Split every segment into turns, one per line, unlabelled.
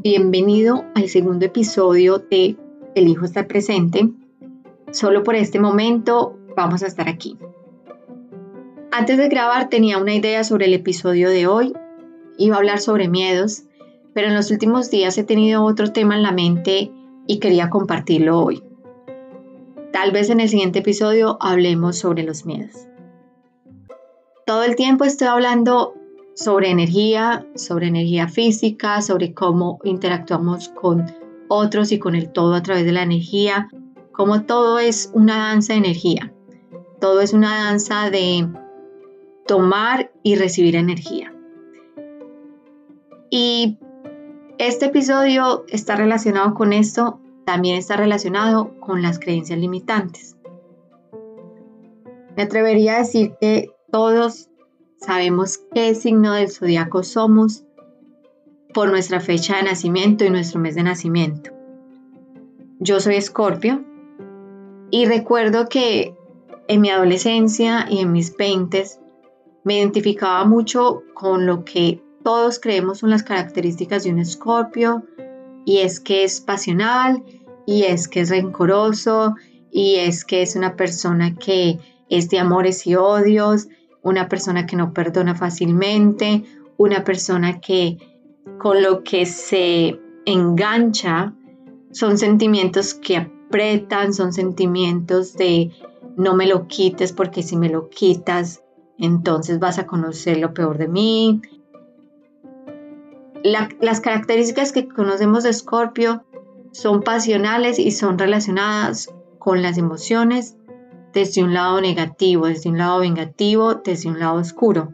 bienvenido al segundo episodio de El Hijo está presente. Solo por este momento vamos a estar aquí. Antes de grabar tenía una idea sobre el episodio de hoy. Iba a hablar sobre miedos, pero en los últimos días he tenido otro tema en la mente y quería compartirlo hoy. Tal vez en el siguiente episodio hablemos sobre los miedos. Todo el tiempo estoy hablando sobre energía, sobre energía física, sobre cómo interactuamos con otros y con el todo a través de la energía, como todo es una danza de energía. Todo es una danza de tomar y recibir energía. Y este episodio está relacionado con esto, también está relacionado con las creencias limitantes. Me atrevería a decir que todos Sabemos qué signo del zodiaco somos por nuestra fecha de nacimiento y nuestro mes de nacimiento. Yo soy Escorpio y recuerdo que en mi adolescencia y en mis veintes me identificaba mucho con lo que todos creemos son las características de un Escorpio y es que es pasional y es que es rencoroso y es que es una persona que es de amores y odios una persona que no perdona fácilmente, una persona que con lo que se engancha son sentimientos que apretan, son sentimientos de no me lo quites porque si me lo quitas, entonces vas a conocer lo peor de mí. las características que conocemos de Escorpio son pasionales y son relacionadas con las emociones desde un lado negativo, desde un lado vengativo, desde un lado oscuro.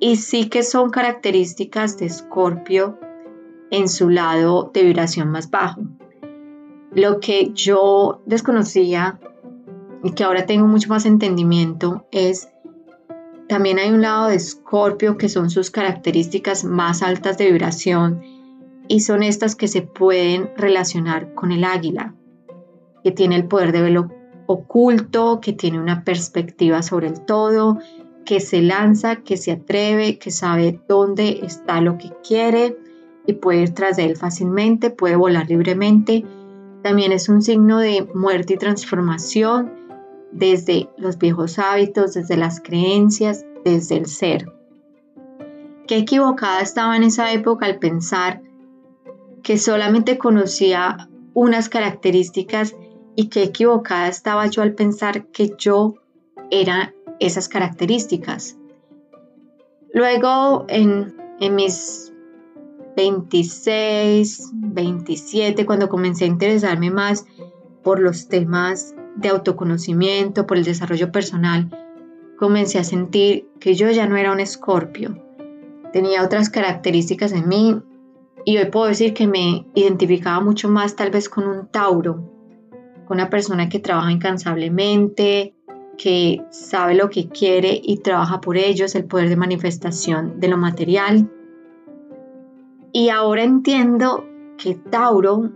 Y sí que son características de Escorpio en su lado de vibración más bajo. Lo que yo desconocía y que ahora tengo mucho más entendimiento es también hay un lado de Escorpio que son sus características más altas de vibración y son estas que se pueden relacionar con el águila, que tiene el poder de verlo oculto, que tiene una perspectiva sobre el todo, que se lanza, que se atreve, que sabe dónde está lo que quiere y puede ir tras de él fácilmente, puede volar libremente. También es un signo de muerte y transformación desde los viejos hábitos, desde las creencias, desde el ser. Qué equivocada estaba en esa época al pensar que solamente conocía unas características y qué equivocada estaba yo al pensar que yo era esas características. Luego, en, en mis 26, 27, cuando comencé a interesarme más por los temas de autoconocimiento, por el desarrollo personal, comencé a sentir que yo ya no era un escorpio. Tenía otras características en mí y hoy puedo decir que me identificaba mucho más tal vez con un Tauro, una persona que trabaja incansablemente, que sabe lo que quiere y trabaja por ello, el poder de manifestación de lo material. Y ahora entiendo que Tauro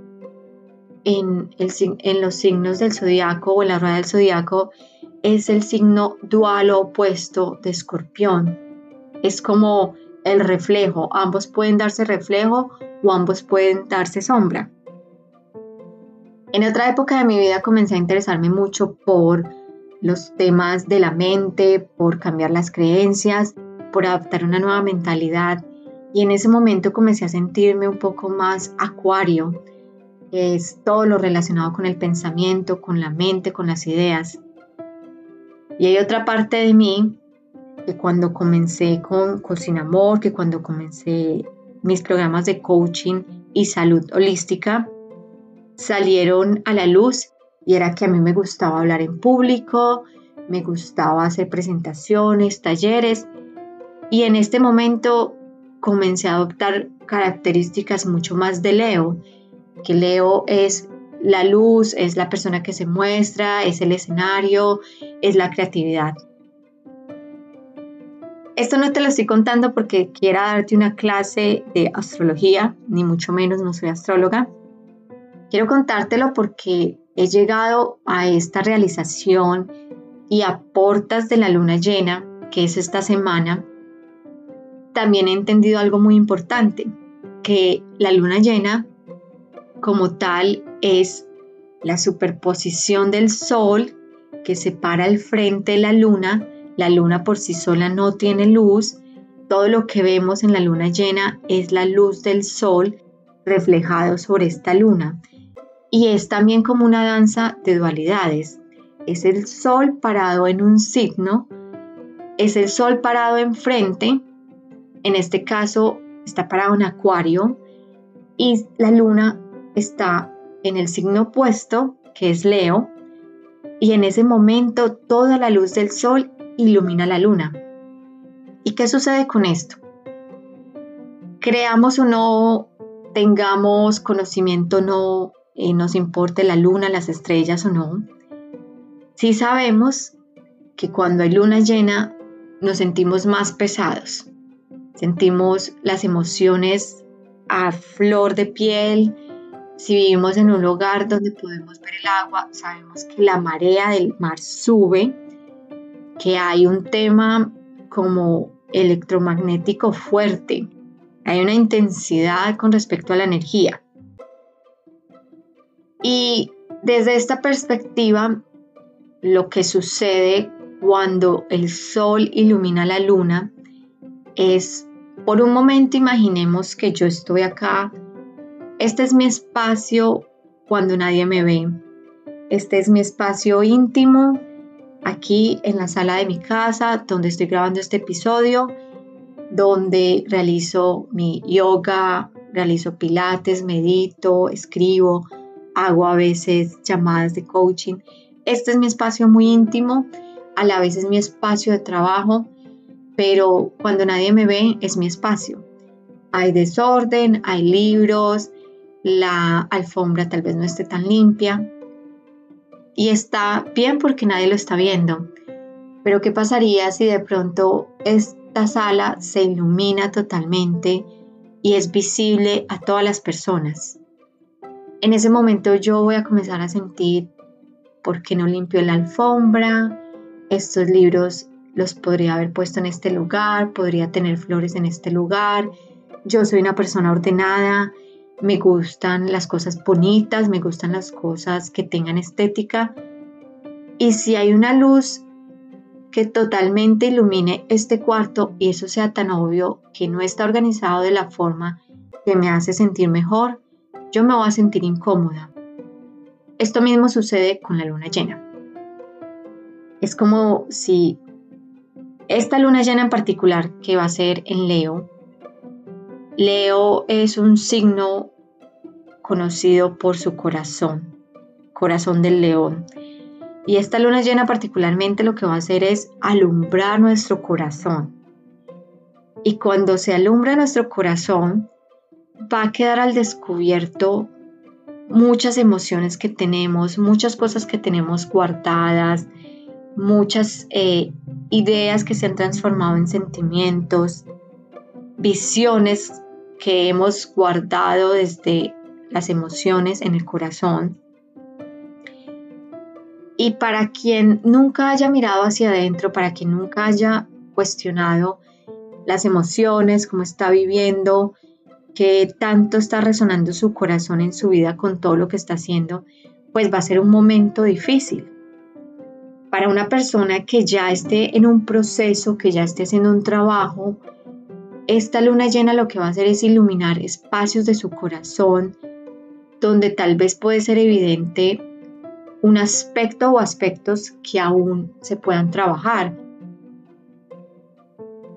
en, en los signos del zodiaco o en la rueda del zodiaco es el signo dual o opuesto de escorpión. Es como el reflejo, ambos pueden darse reflejo o ambos pueden darse sombra. En otra época de mi vida comencé a interesarme mucho por los temas de la mente, por cambiar las creencias, por adaptar una nueva mentalidad. Y en ese momento comencé a sentirme un poco más acuario. Es todo lo relacionado con el pensamiento, con la mente, con las ideas. Y hay otra parte de mí que cuando comencé con Cocina Amor, que cuando comencé mis programas de coaching y salud holística, salieron a la luz y era que a mí me gustaba hablar en público, me gustaba hacer presentaciones, talleres y en este momento comencé a adoptar características mucho más de Leo, que Leo es la luz, es la persona que se muestra, es el escenario, es la creatividad. Esto no te lo estoy contando porque quiera darte una clase de astrología, ni mucho menos no soy astróloga, Quiero contártelo porque he llegado a esta realización y a portas de la luna llena, que es esta semana, también he entendido algo muy importante, que la luna llena como tal es la superposición del sol que separa el frente de la luna. La luna por sí sola no tiene luz. Todo lo que vemos en la luna llena es la luz del sol reflejado sobre esta luna. Y es también como una danza de dualidades. Es el sol parado en un signo, es el sol parado enfrente, en este caso está parado en acuario, y la luna está en el signo opuesto, que es Leo, y en ese momento toda la luz del sol ilumina la luna. ¿Y qué sucede con esto? Creamos o no, tengamos conocimiento o no, eh, nos importe la luna, las estrellas o no, sí sabemos que cuando hay luna llena nos sentimos más pesados, sentimos las emociones a flor de piel, si vivimos en un lugar donde podemos ver el agua, sabemos que la marea del mar sube, que hay un tema como electromagnético fuerte, hay una intensidad con respecto a la energía. Y desde esta perspectiva, lo que sucede cuando el sol ilumina la luna es, por un momento imaginemos que yo estoy acá este es mi espacio cuando nadie me ve. Este es mi espacio íntimo aquí en la sala de mi casa donde estoy grabando este episodio, donde realizo mi yoga, realizo pilates, medito, escribo, hago a veces llamadas de coaching. Este es mi espacio muy íntimo, a la vez es mi espacio de trabajo, pero cuando nadie me ve es mi espacio. Hay desorden, hay libros, la alfombra tal vez no esté tan limpia y está bien porque nadie lo está viendo. Pero ¿qué pasaría si de pronto esta sala se ilumina totalmente y es visible a todas las personas? En ese momento yo voy a comenzar a sentir por qué no limpio la alfombra, estos libros los podría haber puesto en este lugar, podría tener flores en este lugar, yo soy una persona ordenada, me gustan las cosas bonitas, me gustan las cosas que tengan estética. Y si hay una luz que totalmente ilumine este cuarto y eso sea tan obvio que no está organizado de la forma que me hace sentir mejor, yo me voy a sentir incómoda. Esto mismo sucede con la luna llena. Es como si esta luna llena en particular, que va a ser en Leo, Leo es un signo conocido por su corazón, corazón del león. Y esta luna llena particularmente lo que va a hacer es alumbrar nuestro corazón. Y cuando se alumbra nuestro corazón, va a quedar al descubierto muchas emociones que tenemos, muchas cosas que tenemos guardadas, muchas eh, ideas que se han transformado en sentimientos, visiones que hemos guardado desde las emociones en el corazón. Y para quien nunca haya mirado hacia adentro, para quien nunca haya cuestionado las emociones, cómo está viviendo, qué tanto está resonando su corazón en su vida con todo lo que está haciendo, pues va a ser un momento difícil. Para una persona que ya esté en un proceso, que ya esté haciendo un trabajo, esta luna llena lo que va a hacer es iluminar espacios de su corazón donde tal vez puede ser evidente un aspecto o aspectos que aún se puedan trabajar.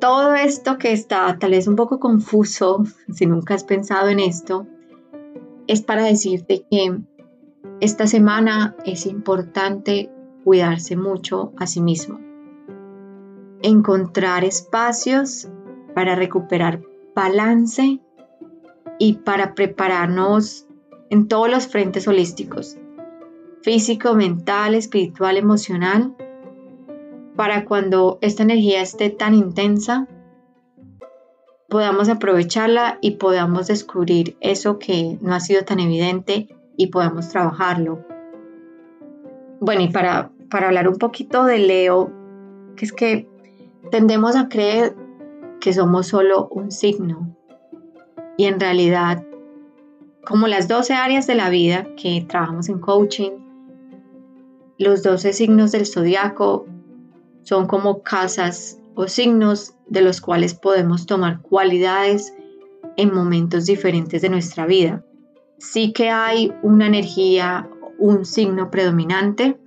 Todo esto que está tal vez un poco confuso, si nunca has pensado en esto, es para decirte que esta semana es importante cuidarse mucho a sí mismo. Encontrar espacios para recuperar balance y para prepararnos en todos los frentes holísticos, físico, mental, espiritual, emocional, para cuando esta energía esté tan intensa, podamos aprovecharla y podamos descubrir eso que no ha sido tan evidente y podamos trabajarlo. Bueno, y para, para hablar un poquito de Leo, que es que tendemos a creer que somos solo un signo. Y en realidad, como las 12 áreas de la vida que trabajamos en coaching, los 12 signos del zodiaco son como casas o signos de los cuales podemos tomar cualidades en momentos diferentes de nuestra vida. Sí que hay una energía, un signo predominante,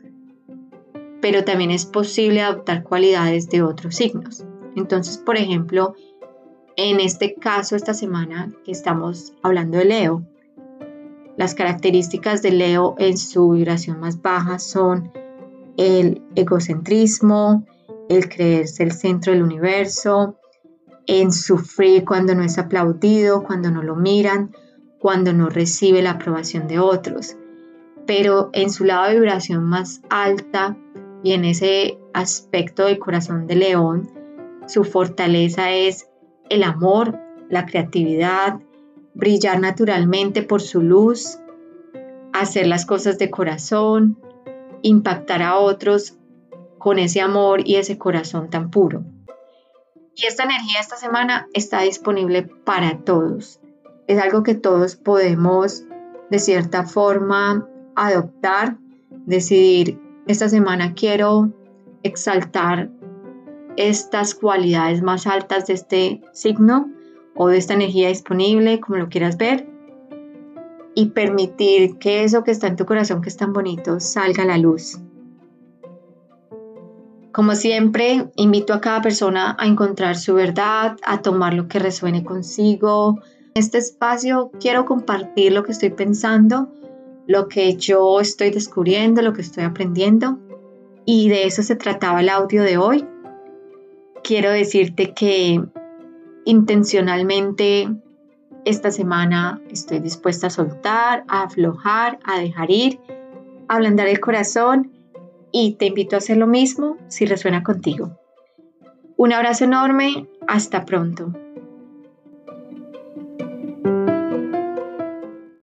pero también es posible adoptar cualidades de otros signos. Entonces, por ejemplo, en este caso, esta semana que estamos hablando de Leo, las características de Leo en su vibración más baja son el egocentrismo, el creerse el centro del universo, en sufrir cuando no es aplaudido, cuando no lo miran, cuando no recibe la aprobación de otros. Pero en su lado de vibración más alta y en ese aspecto del corazón de león, su fortaleza es el amor, la creatividad, brillar naturalmente por su luz, hacer las cosas de corazón, impactar a otros con ese amor y ese corazón tan puro. Y esta energía esta semana está disponible para todos. Es algo que todos podemos de cierta forma adoptar, decidir, esta semana quiero exaltar estas cualidades más altas de este signo o de esta energía disponible, como lo quieras ver, y permitir que eso que está en tu corazón, que es tan bonito, salga a la luz. Como siempre, invito a cada persona a encontrar su verdad, a tomar lo que resuene consigo. En este espacio quiero compartir lo que estoy pensando, lo que yo estoy descubriendo, lo que estoy aprendiendo. Y de eso se trataba el audio de hoy. Quiero decirte que intencionalmente esta semana estoy dispuesta a soltar, a aflojar, a dejar ir, a ablandar el corazón y te invito a hacer lo mismo si resuena contigo. Un abrazo enorme, hasta pronto.